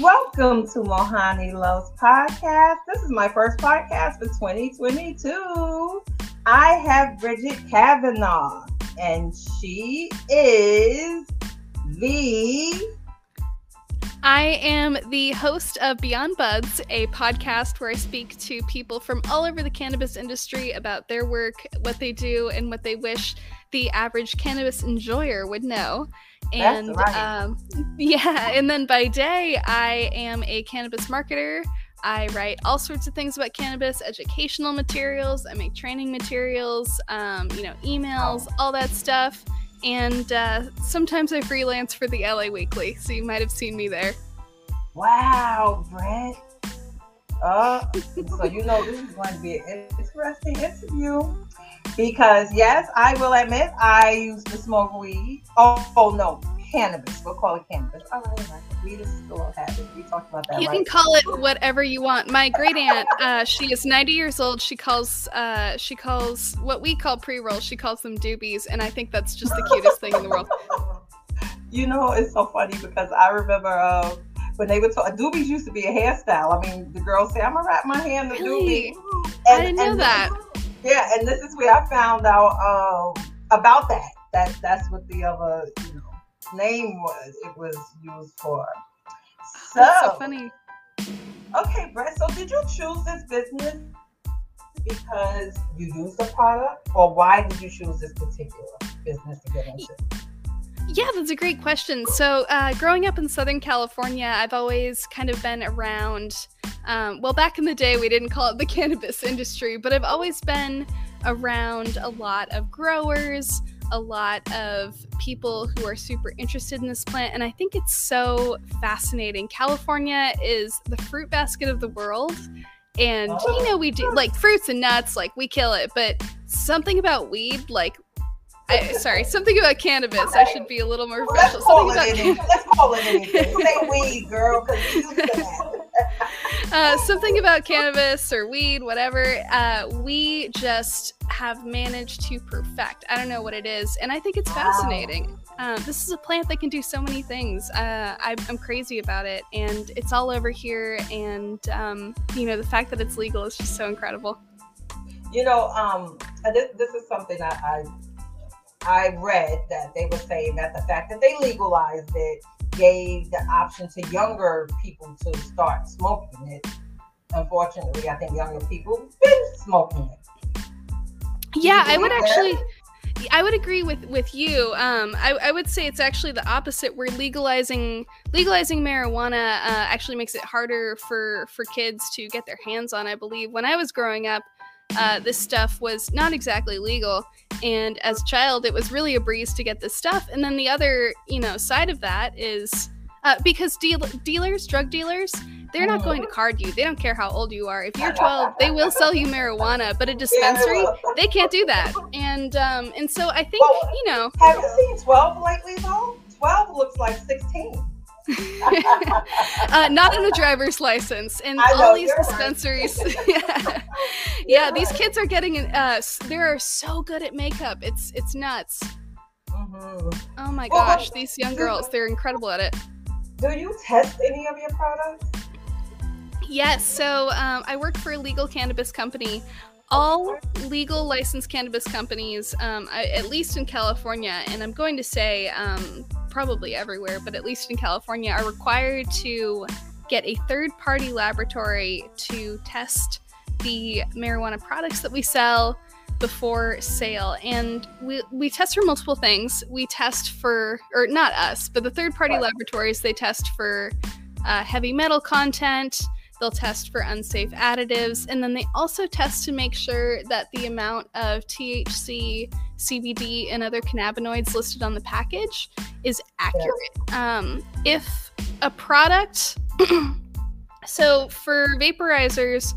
Welcome to Mohani Loves Podcast. This is my first podcast for 2022. I have Bridget Kavanaugh, and she is the. I am the host of Beyond Buds, a podcast where I speak to people from all over the cannabis industry about their work, what they do, and what they wish the average cannabis enjoyer would know. And right. um, yeah, and then by day, I am a cannabis marketer. I write all sorts of things about cannabis, educational materials. I make training materials, um, you know, emails, all that stuff. And uh, sometimes I freelance for the LA Weekly, so you might have seen me there. Wow, Brent. Uh, so you know this is going to be an interesting interview because yes, I will admit I used to smoke weed. Oh, oh no, cannabis. We'll call it cannabis. All right, right. Weed is still a habit. We talked about that. You right? can call it whatever you want. My great aunt, uh, she is 90 years old. She calls uh, she calls what we call pre rolls. She calls them doobies, and I think that's just the cutest thing in the world. You know, it's so funny because I remember uh, when they would talk. Doobies used to be a hairstyle. I mean, the girls say, "I'm gonna wrap my hair in the Really? doobie." I didn't know and that. Yeah, and this is where I found out um, about that. That that's what the other you know name was. It was used for. So, That's so funny. okay, Brett. So did you choose this business because you use the product, or why did you choose this particular business to get into? Yeah, that's a great question. So, uh, growing up in Southern California, I've always kind of been around. Um, well, back in the day, we didn't call it the cannabis industry, but I've always been around a lot of growers, a lot of people who are super interested in this plant, and I think it's so fascinating. California is the fruit basket of the world. And oh, you know, we do like fruits and nuts, like we kill it, but something about weed, like I, sorry, something about cannabis. I should be a little more Let's professional. call Something it about. Let's call it anything. Say weed, girl, because you used to that. uh, something about cannabis or weed, whatever. Uh, we just have managed to perfect. I don't know what it is, and I think it's fascinating. Uh, this is a plant that can do so many things. Uh, I, I'm crazy about it, and it's all over here. And um, you know, the fact that it's legal is just so incredible. You know, um, this, this is something that I I read that they were saying that the fact that they legalized it gave the option to younger people to start smoking it. Unfortunately, I think younger people have been smoking it. Yeah, I would that? actually. I would agree with with you. Um, I, I would say it's actually the opposite. Where legalizing legalizing marijuana uh, actually makes it harder for for kids to get their hands on. I believe when I was growing up, uh, this stuff was not exactly legal, and as a child, it was really a breeze to get this stuff. And then the other, you know, side of that is uh, because deal- dealers, drug dealers, they're not going to card you. They don't care how old you are. If you're 12, they will sell you marijuana, but a dispensary, they can't do that. And um, and so I think Well, you know, Have you seen 12 lately, though? 12 looks like 16. uh, not in a driver's license, and I all these dispensaries. yeah, yeah, these kids are getting. Uh, s- they're so good at makeup. It's it's nuts. Mhm. Oh my Well, gosh, these young girls, they're incredible at it. Do you test any of your products? Yes, so um, I work for a legal cannabis company. All legal licensed cannabis companies, um, I, at least in California, and I'm going to say um, probably everywhere, but at least in California, are required to get a third party laboratory to test the marijuana products that we sell before sale. And we, we test for multiple things. We test for, or not us, but the third party laboratories, they test for uh, heavy metal content. They'll test for unsafe additives, and then they also test to make sure that the amount of THC, CBD, and other cannabinoids listed on the package is accurate. Um, if a product, so for vaporizers,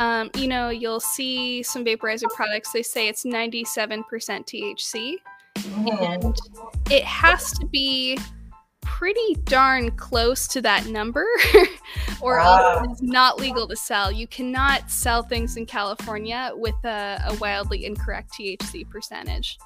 um, you know, you'll see some vaporizer products, they say it's 97% THC, Mhm. and it has to be pretty darn close to that number or else it is not legal to sell you cannot sell things in california with a, a wildly incorrect thc percentage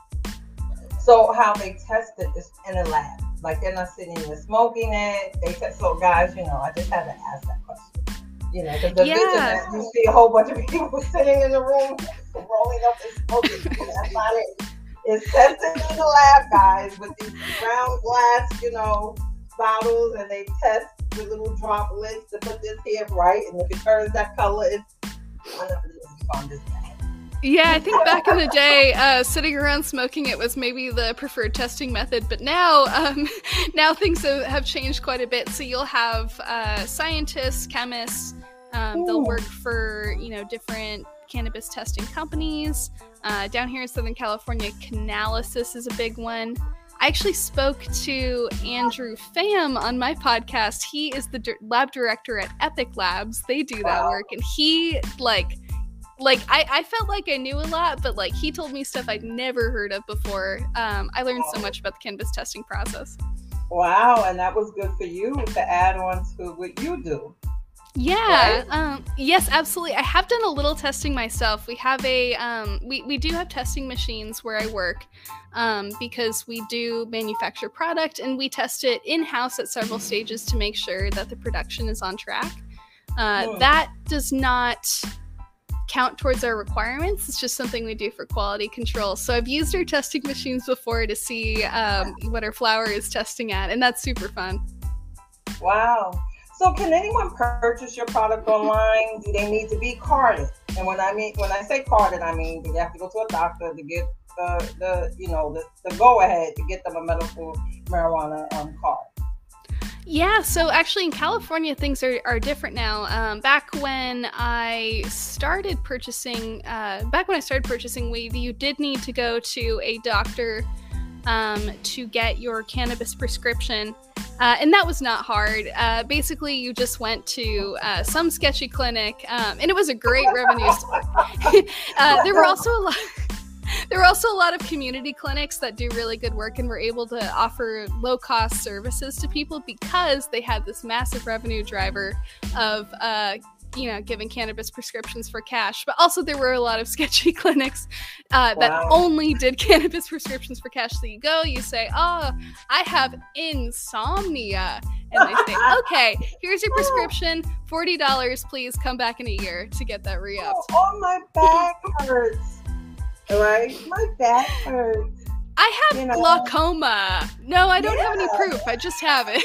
So how they test it is in a lab. Like they're not sitting there smoking it. They test. So guys, you know, I just had to ask that question. You know, because the Yeah. you see a whole bunch of people sitting in the room rolling up and smoking. That's not it. It's tested in the lab, guys, with these round glass, you know, bottles, and they test the little droplets to put this here right, and if it turns that color, it's one of the on this bag. Yeah, I think back in the day, uh, sitting around smoking it was maybe the preferred testing method. But now, um, now things have, have changed quite a bit. So you'll have uh, scientists, chemists. Um, they'll work for you know different cannabis testing companies. Uh, down here in Southern California, Canalysis is a big one. I actually spoke to Andrew Pham on my podcast. He is the lab director at Epic Labs. They do that work, and he like like I, I felt like I knew a lot, but like he told me stuff I'd never heard of before. Um, I learned so much about the cannabis testing process. Wow, and that was good for you to add on to what you do. Yeah. Um, yes, absolutely. I have done a little testing myself. We have a um, we we do have testing machines where I work um, because we do manufacture product and we test it in house at several stages to make sure that the production is on track. Uh. That does not count towards our requirements. It's just something we do for quality control. So I've used our testing machines before to see um, what our flower is testing at, and that's super fun. Wow. So can anyone purchase your product online? Do they need to be carded? And when I mean when I say carded, I mean do they have to go to a doctor to get the, the you know the, the go ahead to get them a medical marijuana um, card. Yeah, so actually in California, things are, are different now. Um, back when I started purchasing, uh, back when I started purchasing weed, you did need to go to a doctor um, to get your cannabis prescription. Uh, and that was not hard. Uh, basically, you just went to uh, some sketchy clinic, um, and it was a great revenue source. uh, there were also a lot. There were also a lot of community clinics that do really good work and were able to offer low cost services to people because they had this massive revenue driver of uh, you know giving cannabis prescriptions for cash but also there were a lot of sketchy clinics uh, that only did cannabis prescriptions for cash so you go you say oh i have insomnia and they say okay here's your prescription $40 please come back in a year to get that re-upped Oh, oh, my back hurts. All right, my back hurts. I have You know. glaucoma. No, I don't have any proof. I just have it.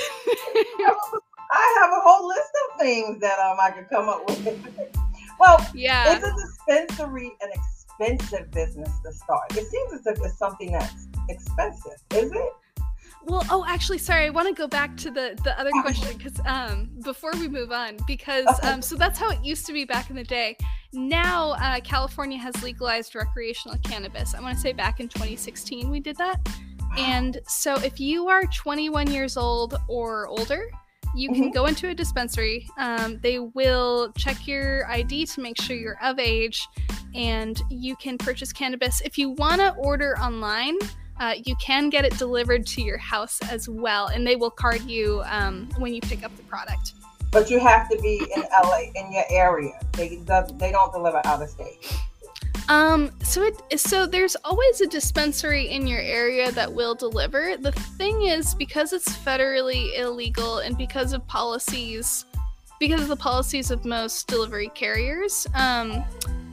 I have a whole list of things that um I could come up with. well, yeah. is a dispensary an expensive business to start? It seems as if it's something that's expensive, is it? Well, oh, actually, sorry. I want to go back to the the other question because um before we move on because um so that's how it used to be back in the day. Now uh, California has legalized recreational cannabis. I want to say back in 2016 we did that. And so if you are 21 years old or older, you can Mhm. go into a dispensary. Um, they will check your ID to make sure you're of age, and you can purchase cannabis. If you want to order online, uh, you can get it delivered to your house as well, and they will card you um, when you pick up the product. But you have to be in LA in your area. They does they don't deliver out of state. Um, so it so there's always a dispensary in your area that will deliver. The thing is, because it's federally illegal and because of policies, because of the policies of most delivery carriers, um,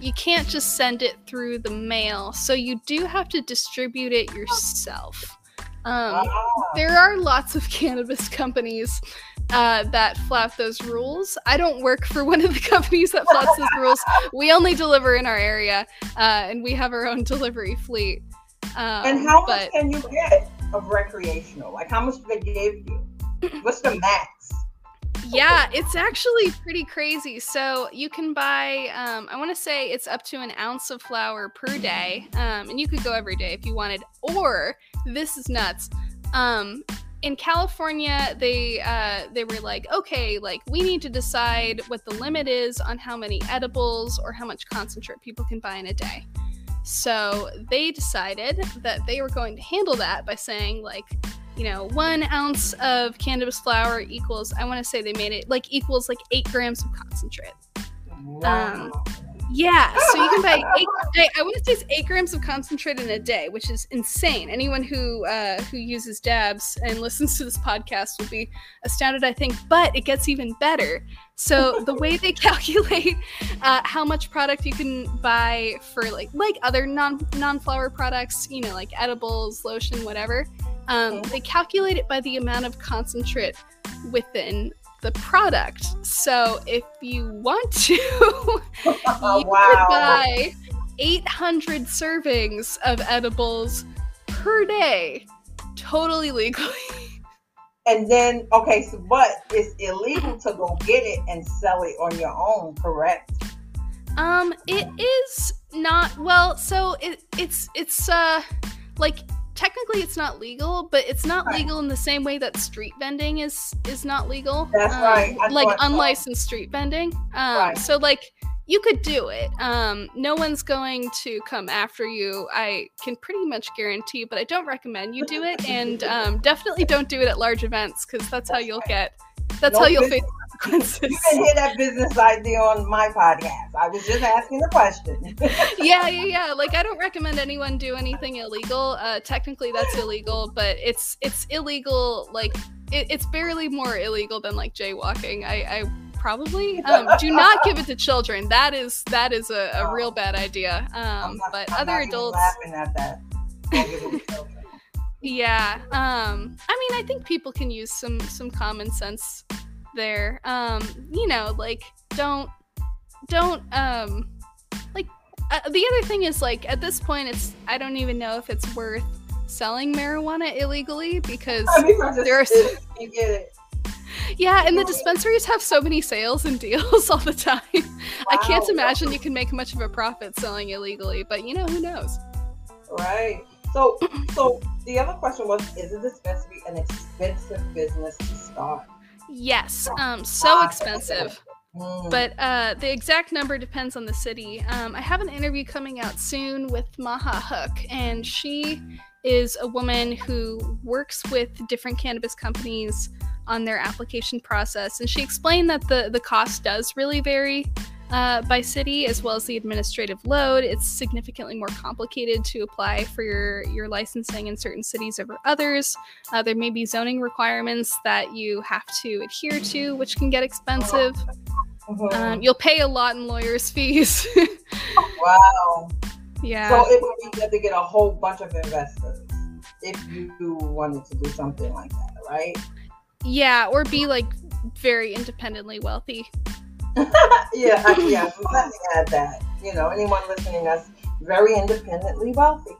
you can't just send it through the mail. So you do have to distribute it yourself. Um, Ah, there are lots of cannabis companies uh, that flout those rules. I don't work for one of the companies that flouts those rules. We only deliver in our area, uh, and we have our own delivery fleet. Um, and how much but can you get of recreational? Like how much do they give you? What's the max? Yeah, it's actually pretty crazy. So you can buy, um, I want to say it's up to an ounce of flower per day, um, and you could go every day if you wanted. Or this is nuts. Um, in California, they uh, they were like, okay, like we need to decide what the limit is on how many edibles or how much concentrate people can buy in a day. So they decided that they were going to handle that by saying like, you know, one ounce of cannabis flower equals. I want to say they made it like equals like eight grams of concentrate. Wow. Um, Yeah, so you can buy eight, I, I want to say it's eight grams of concentrate in a day, which is insane. Anyone who uh, who uses dabs and listens to this podcast will be astounded, I think. But it gets even better. So the way they calculate uh, how much product you can buy for like like other non non flower products, you know, like edibles, lotion, whatever, um, they calculate it by the amount of concentrate within the product. So if you want to, you Oh, could buy 800 servings of edibles per day, totally legally. And then, okay, so but it's illegal to go get it and sell it on your own, correct? Um, it is not well. So it it's it's uh like technically it's not legal, but it's not Right. legal in the same way that street vending is is not legal. That's Um, right. I Like unlicensed street vending. Um, Right. so like you could do it. Um, no one's going to come after you. I can pretty much guarantee, but I don't recommend you do it. And um, definitely don't do it at large events because that's how you'll right. get. That's No how you'll face consequences. You can hear that business idea on my podcast. I was just asking the question. yeah, yeah, yeah. Like I don't recommend anyone do anything illegal. Uh, technically, that's illegal, but it's it's illegal. Like it, it's barely more illegal than like jaywalking. I, I probably um, do not give it to children. That is that is a, a real bad idea. Um, not- but I'm other adults, laughing at that. Don't give it to children. yeah. Um, I mean, I think people can use some some common sense there. Um, you know, like don't don't um like uh, the other thing is like at this point it's I don't even know if it's worth selling marijuana illegally because I mean, There are s- you get it. yeah, and the dispensaries have so many sales and deals all the time. I can't imagine you can make much of a profit selling illegally, but you know who knows. Right. So, so the other question was: Is a dispensary an expensive business to start? Yes, um, so expensive. But uh, the exact number depends on the city. Um, I have an interview coming out soon with Maha Hook, and she is a woman who works with different cannabis companies on their application process. And she explained that the, the cost does really vary uh, by city as well as the administrative load. It's significantly more complicated to apply for your, your licensing in certain cities over others. Uh, there may be zoning requirements that you have to adhere to, which can get expensive. Um, you'll pay a lot in lawyers' fees. wow. yeah. So it would be good to get a whole bunch of investors if you wanted to do something like that, right? yeah, or be like very independently wealthy. yeah, I- yeah. so Let me add that. You know, anyone listening that's very independently wealthy.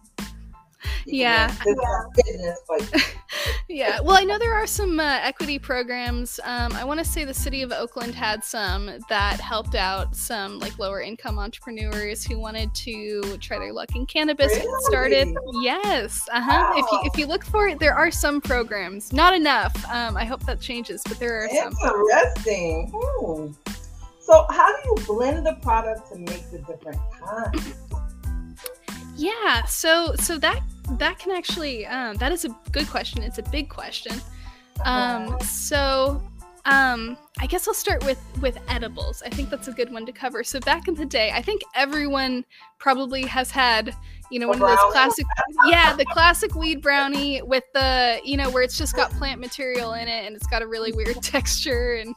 You Yeah. have This is a business, but Yeah. Well, I know there are some uh, equity programs. Um, I want to say the city of Oakland had some that helped out some like lower income entrepreneurs who wanted to try their luck in cannabis and get started. Yes. Uh huh. If you if you look for it, there are some programs. Not enough. Um, I hope that changes, but there are some. interesting. So, how do you blend the product to make the different kinds? Yeah, so so that that can actually um, that is a good question. It's a big question. Um, so um, I guess I'll start with with edibles. I think that's a good one to cover. So back in the day, I think everyone probably has had you know one of those classic yeah the classic weed brownie with the you know where it's just got plant material in it and it's got a really weird texture and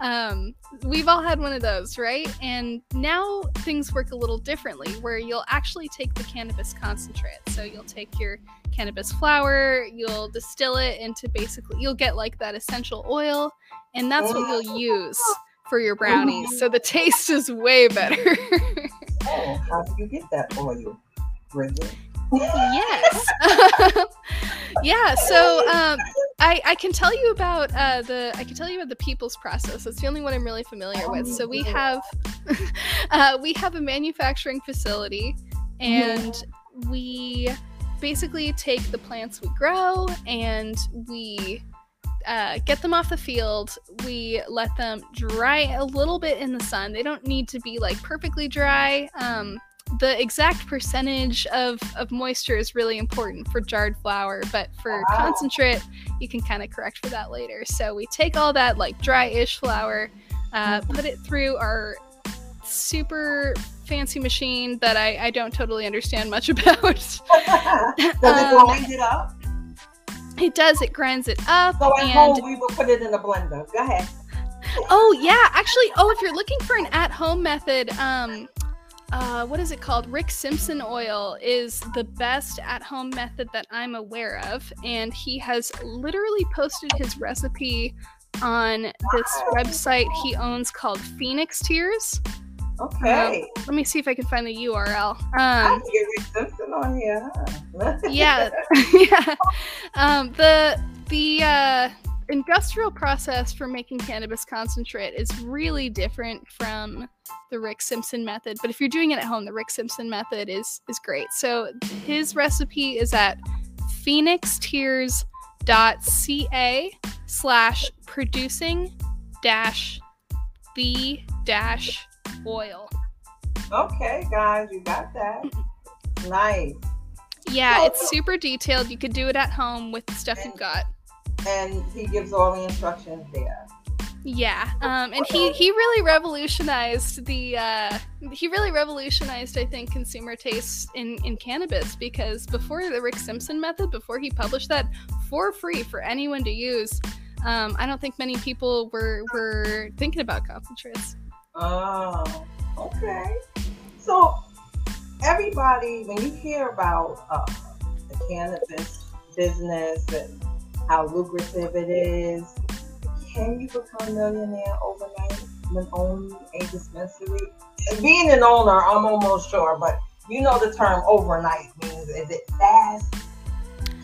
um, we've all had one of those right? And now things work a little differently where you'll actually take the cannabis concentrate. So you'll take your cannabis flower you'll distill it into basically you'll get like that essential oil and that's what you'll use for your brownies. So the taste is way better. Oh, how do you get that oil, Bridget? Yes yeah so um I, I can tell you about uh, the I can tell you about the people's process. It's the only one I'm really familiar with. So we have uh, we have a manufacturing facility, and we basically take the plants we grow and we uh, get them off the field. We let them dry a little bit in the sun. They don't need to be like perfectly dry. Um, the exact percentage of, of moisture is really important for jarred flower, but for Wow. concentrate, you can kind of correct for that later. So we take all that like dry ish flower, uh, put it through our super fancy machine that I, I don't totally understand much about. Does it Um, grind it up? It does. It grinds it up. So at and home, we will put it in a blender. Go ahead. oh yeah, actually, oh if you're looking for an at-home method, um, uh, what is it called? Rick Simpson oil is the best at-home method that I'm aware of, and he has literally posted his recipe on this website he owns called Phoenix Tears. Okay. Let me see if I can find the URL. I Um, can get Rick Simpson on here. Huh? yeah, yeah. Um, the the uh, industrial process for making cannabis concentrate is really different from the Rick Simpson method. But if you're doing it at home, the Rick Simpson method is is great. So his recipe is at phoenixtears.ca slash producing dash the dash oil. Okay, guys, you got that. Nice. Yeah, it's super detailed. You could do it at home with the stuff you've got. And he gives all the instructions there. Yeah, um, and he he really revolutionized the uh, he really revolutionized I think consumer tastes in in cannabis because before the Rick Simpson method, before he published that for free for anyone to use, um, I don't think many people were were thinking about concentrates. Oh, okay. So everybody, when you hear about uh, the cannabis business and how lucrative it is, can you become a millionaire overnight when owning a dispensary? Being an owner, I'm almost sure, but you know the term overnight means is it fast?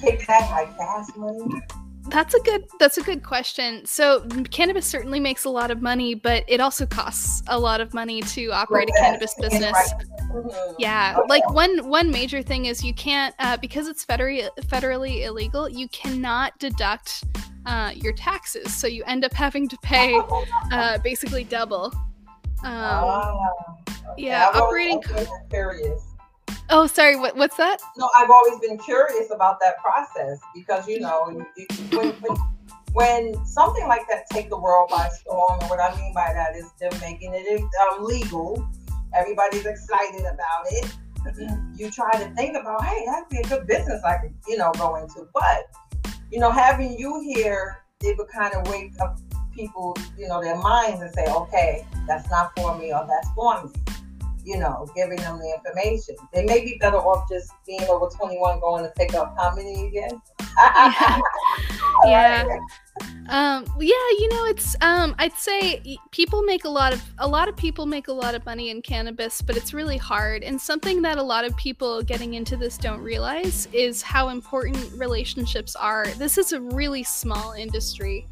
Kickback like fast money? That's a good that's a good question. So cannabis certainly makes a lot of money, but it also costs a lot of money to operate a cannabis business. right. Yeah, Okay. like one one major thing is you can't uh, because it's federally federally illegal. You cannot deduct uh, your taxes, so you end up having to pay uh, basically double. Um, Ah, okay. yeah, operating I've always been curious. Oh, sorry, what what's that? No, I've always been curious about that process because you know when, when when something like that take the world by storm, and what I mean by that is them making it um, legal. Everybody's excited about it. you try to think about, hey, that'd be a good business I could, you know, go into. But you know, having you here, it would kind of wake up people, you know, their minds and say, okay, that's not for me or that's for me. You know, giving them the information. They may be better off just being over 21 going to pick up how many again? Yeah. Um, yeah, you know, it's um, I'd say people make a lot of a lot of people make a lot of money in cannabis, but it's really hard. And something that a lot of people getting into this don't realize is how important relationships are. This is a really small industry,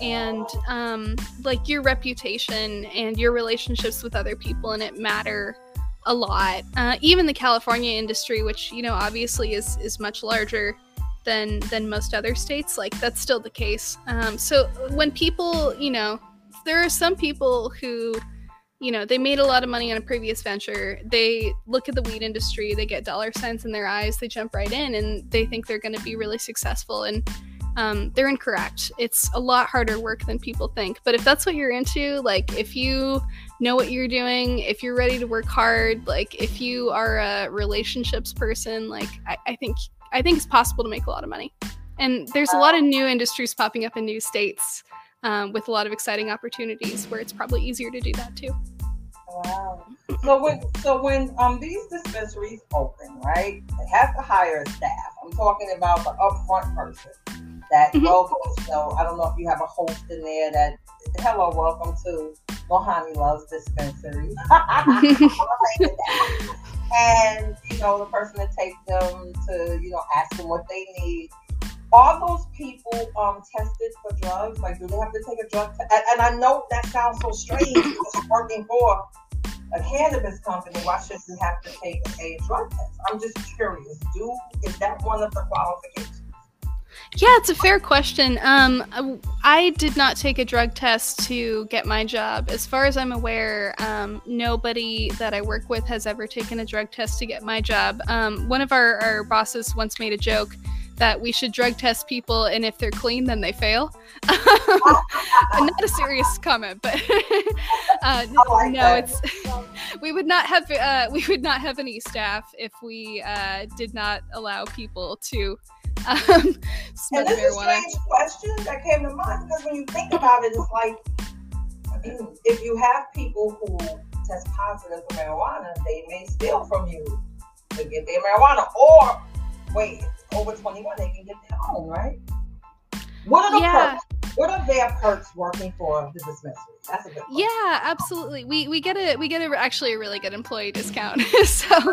and um, like your reputation and your relationships with other people and it matter a lot. Uh, even the California industry, which you know obviously is is much larger than than most other states like that's still the case. Um, so when people you know there are some people who you know they made a lot of money on a previous venture. They look at the weed industry they get dollar signs in their eyes they jump right in and they think they're going to be really successful. And um, they're incorrect it's a lot harder work than people think but if that's what you're into like if you know what you're doing if you're ready to work hard like if you are a relationships person like I, I think I think it's possible to make a lot of money. And there's a lot of new industries popping up in new states um, with a lot of exciting opportunities where it's probably easier to do that too. Wow. So when so when um these dispensaries open, right? They have to hire staff. I'm talking about the upfront person that Mhm. welcomes. You know, I don't know if you have a host in there that hello, welcome to Mohani Loves Dispensary. and you know the person to take them to you know ask them what they need. Are those people um tested for drugs? Like, do they have to take a drug test? And, and I know that sounds so strange because working for a cannabis company. Why should you have to take a drug test? I'm just curious. Do is that one of the qualifications? Yeah, it's a fair question. Um, I did not take a drug test to get my job. As far as I'm aware, um, nobody that I work with has ever taken a drug test to get my job. Um, one of our, our bosses once made a joke that we should drug test people, and if they're clean, then they fail. not a serious comment, but uh, like no, it's we would not have uh, we would not have any staff if we uh, did not allow people to um, and this. Is a strange question that came to mind because when you think about it, it's like if you have people who test positive for marijuana, they may steal from you to get their marijuana, or wait, over 21, they can get their own, right? What are the yeah. perks? What are their perks working for the dispensary? That's a good. Yeah, absolutely. We we get a we get a actually a really good employee discount. so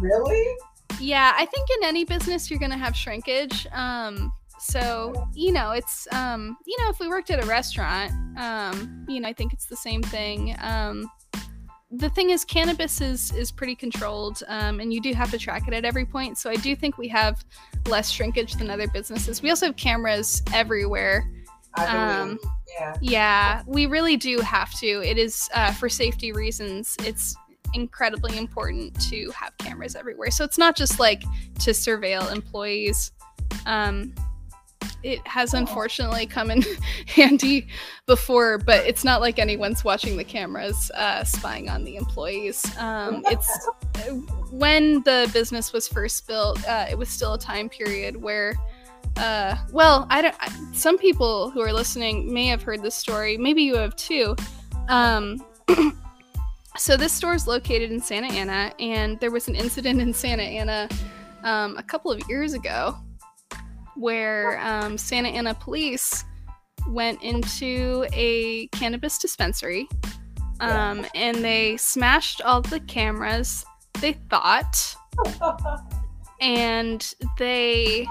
really. Yeah, I think in any business you're gonna have shrinkage. Um, so you know it's um, you know if we worked at a restaurant, um, you know I think it's the same thing. Um, the thing is cannabis is is pretty controlled um, and you do have to track it at every point so i do think we have less shrinkage than other businesses we also have cameras everywhere um, yeah. yeah we really do have to it is uh, for safety reasons it's incredibly important to have cameras everywhere so it's not just like to surveil employees um, it has unfortunately come in handy before, but it's not like anyone's watching the cameras, uh, spying on the employees. Um, it's when the business was first built, uh, it was still a time period where. Uh, well, I don't. I, some people who are listening may have heard this story. Maybe you have too. Um, so this store is located in Santa Ana, and there was an incident in Santa Ana um, a couple of years ago where um, Santa Ana police went into a cannabis dispensary um, and they smashed all the cameras, they thought, and they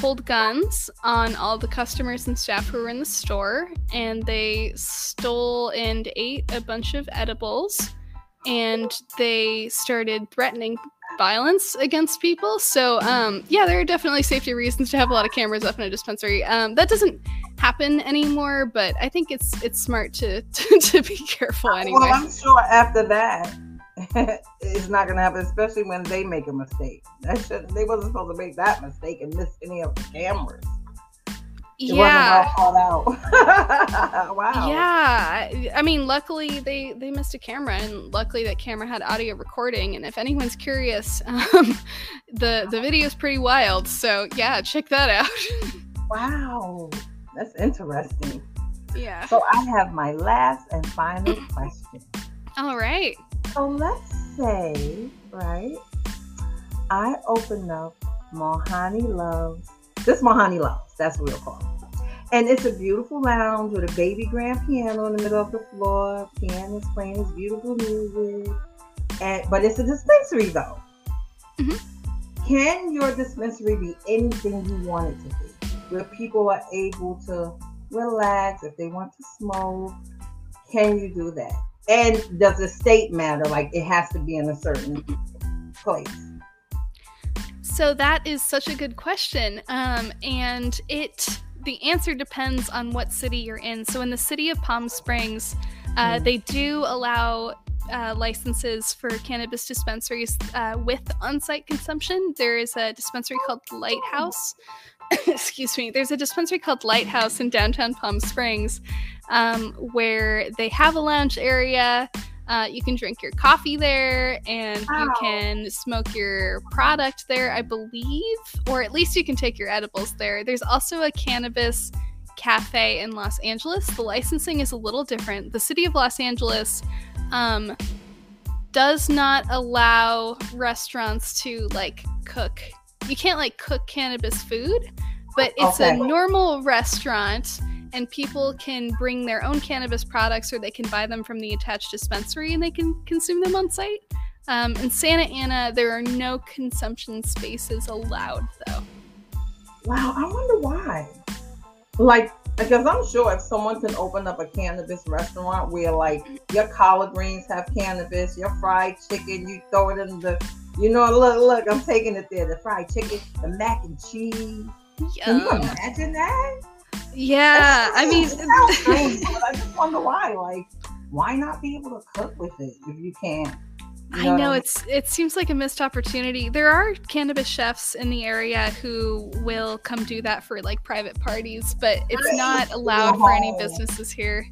pulled guns on all the customers and staff who were in the store and they stole and ate a bunch of edibles and they started threatening violence against people. So, um, yeah, there are definitely safety reasons to have a lot of cameras up in a dispensary. Um, that doesn't happen anymore, but I think it's it's smart to to, to be careful anyway. Well, I'm sure after that. it's not gonna happen, especially when they make a mistake. That should they wasn't supposed to make that mistake and miss any of the cameras yeah. wow. Yeah. I mean, luckily they they missed a camera, and luckily that camera had audio recording. And if anyone's curious, um, the the video is pretty wild. So yeah, check that out. wow, that's interesting. Yeah. So I have my last and final question. All right. So let's say, right, I open up Mohani Loves. This Mohani Loves. That's what we'll call it. And it's a beautiful lounge with a baby grand piano in the middle of the floor. Piano's playing his beautiful music. And but it's a dispensary though. Mm-hmm. Can your dispensary be anything you want it to be? Where people are able to relax if they want to smoke. Can you do that? And does the state matter? Like it has to be in a certain place. So that is such a good question. Um, and it the answer depends on what city you're in. So in the city of Palm Springs, uh, mm. they do allow uh, licenses for cannabis dispensaries uh, with on-site consumption. There is a dispensary called Lighthouse. Excuse me. There's a dispensary called Lighthouse in downtown Palm Springs, um, where they have a lounge area. Uh, you can drink your coffee there and wow. you can smoke your product there, I believe, or at least you can take your edibles there. There's also a cannabis cafe in Los Angeles. The licensing is a little different. The city of Los Angeles um, does not allow restaurants to like cook. You can't like cook cannabis food, but it's okay. a normal restaurant and people can bring their own cannabis products or they can buy them from the attached dispensary and they can consume them on site. Um, in Santa Ana, there are no consumption spaces allowed, though. Wow, I wonder why. Like, because I'm sure if someone can open up a cannabis restaurant where, like, your collard greens have cannabis, your fried chicken, you throw it in the, you know, look, look, I'm taking it there, the fried chicken, the mac and cheese. Yum. Can you imagine that? Yeah, I mean, I just wonder why. Like, why not be able to cook with it if you can? I know, know it's it seems like a missed opportunity. There are cannabis chefs in the area who will come do that for like private parties, but it's not allowed for any businesses here.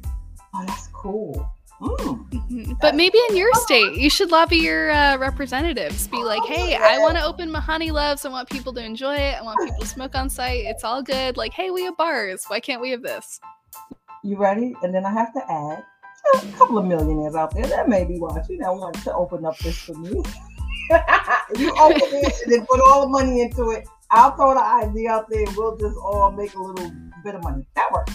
Oh, that's cool. Mm. But maybe in your state, you should lobby your uh, representatives. Be like, hey, I want to open Mohani Loves. I want people to enjoy it. I want people to smoke on site. It's all good. Like, hey, we have bars. Why can't we have this? You ready? And then I have to add a couple of millionaires out there that may be watching that want to open up this for me. you open it and then put all the money into it. I'll throw the idea out there and we'll just all make a little bit of money. That works.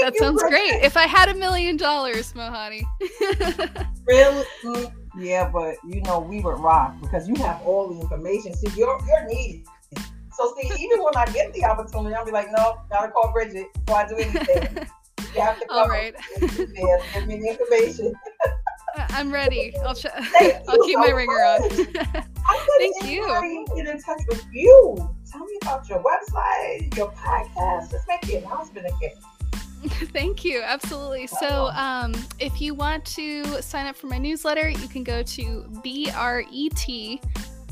That sounds great. If I had a million dollars, Mohani. really? Yeah, but you know, we would rock because you have all the information. See, you're you're needed. So see, even when I get the opportunity, I'll be like, no, gotta call Bridget before I do anything. You have to. All right. Give me the information. I'm ready. I'll ch- I'll keep my ringer on. Thank you. Get in touch with you. Tell me about your website, your podcast. Just make the announcement again. Thank you. Absolutely. So, um, if you want to sign up for my newsletter, you can go to B R E T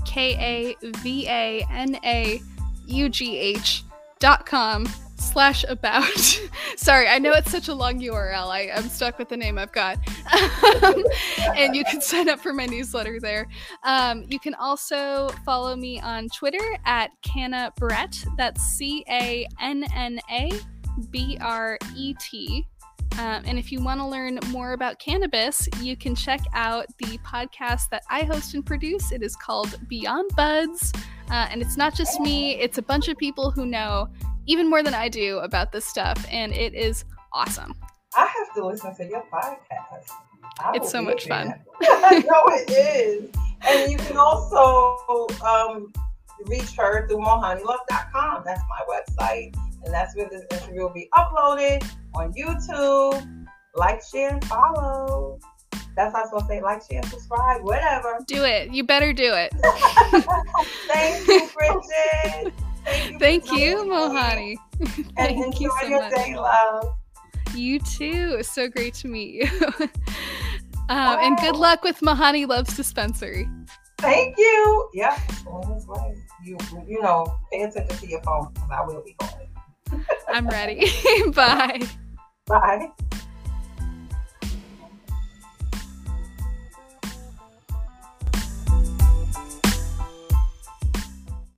K A V A N A U G H dot com slash about. Sorry, I know it's such a long URL. I, I'm stuck with the name I've got. and you can sign up for my newsletter there. Um, you can also follow me on Twitter at Canna Brett. That's C A N N A B R E T. Um, and if you want to learn more about cannabis, you can check out the podcast that I host and produce. It is called Beyond Buds. Uh, and it's not just me, it's a bunch of people who know even more than I do about this stuff. And it is awesome. I have to listen to your podcast. I it's so much fun. no, it is. And you can also um, reach her through mohanilove.com. That's my website. And that's where this interview will be uploaded on YouTube. Like, share, and follow. That's what I was going to say. Like, share, subscribe, whatever. Do it. You better do it. Thank you, Bridget. Thank you, Thank you Mohani. Thank you so much. Day, love. You too. It's so great to meet you. um, And good luck with Mohani Loves Dispensary. Thank you. Yeah, going this way. You, you know, pay attention to your phone because I will be calling. I'm ready. Bye. Bye.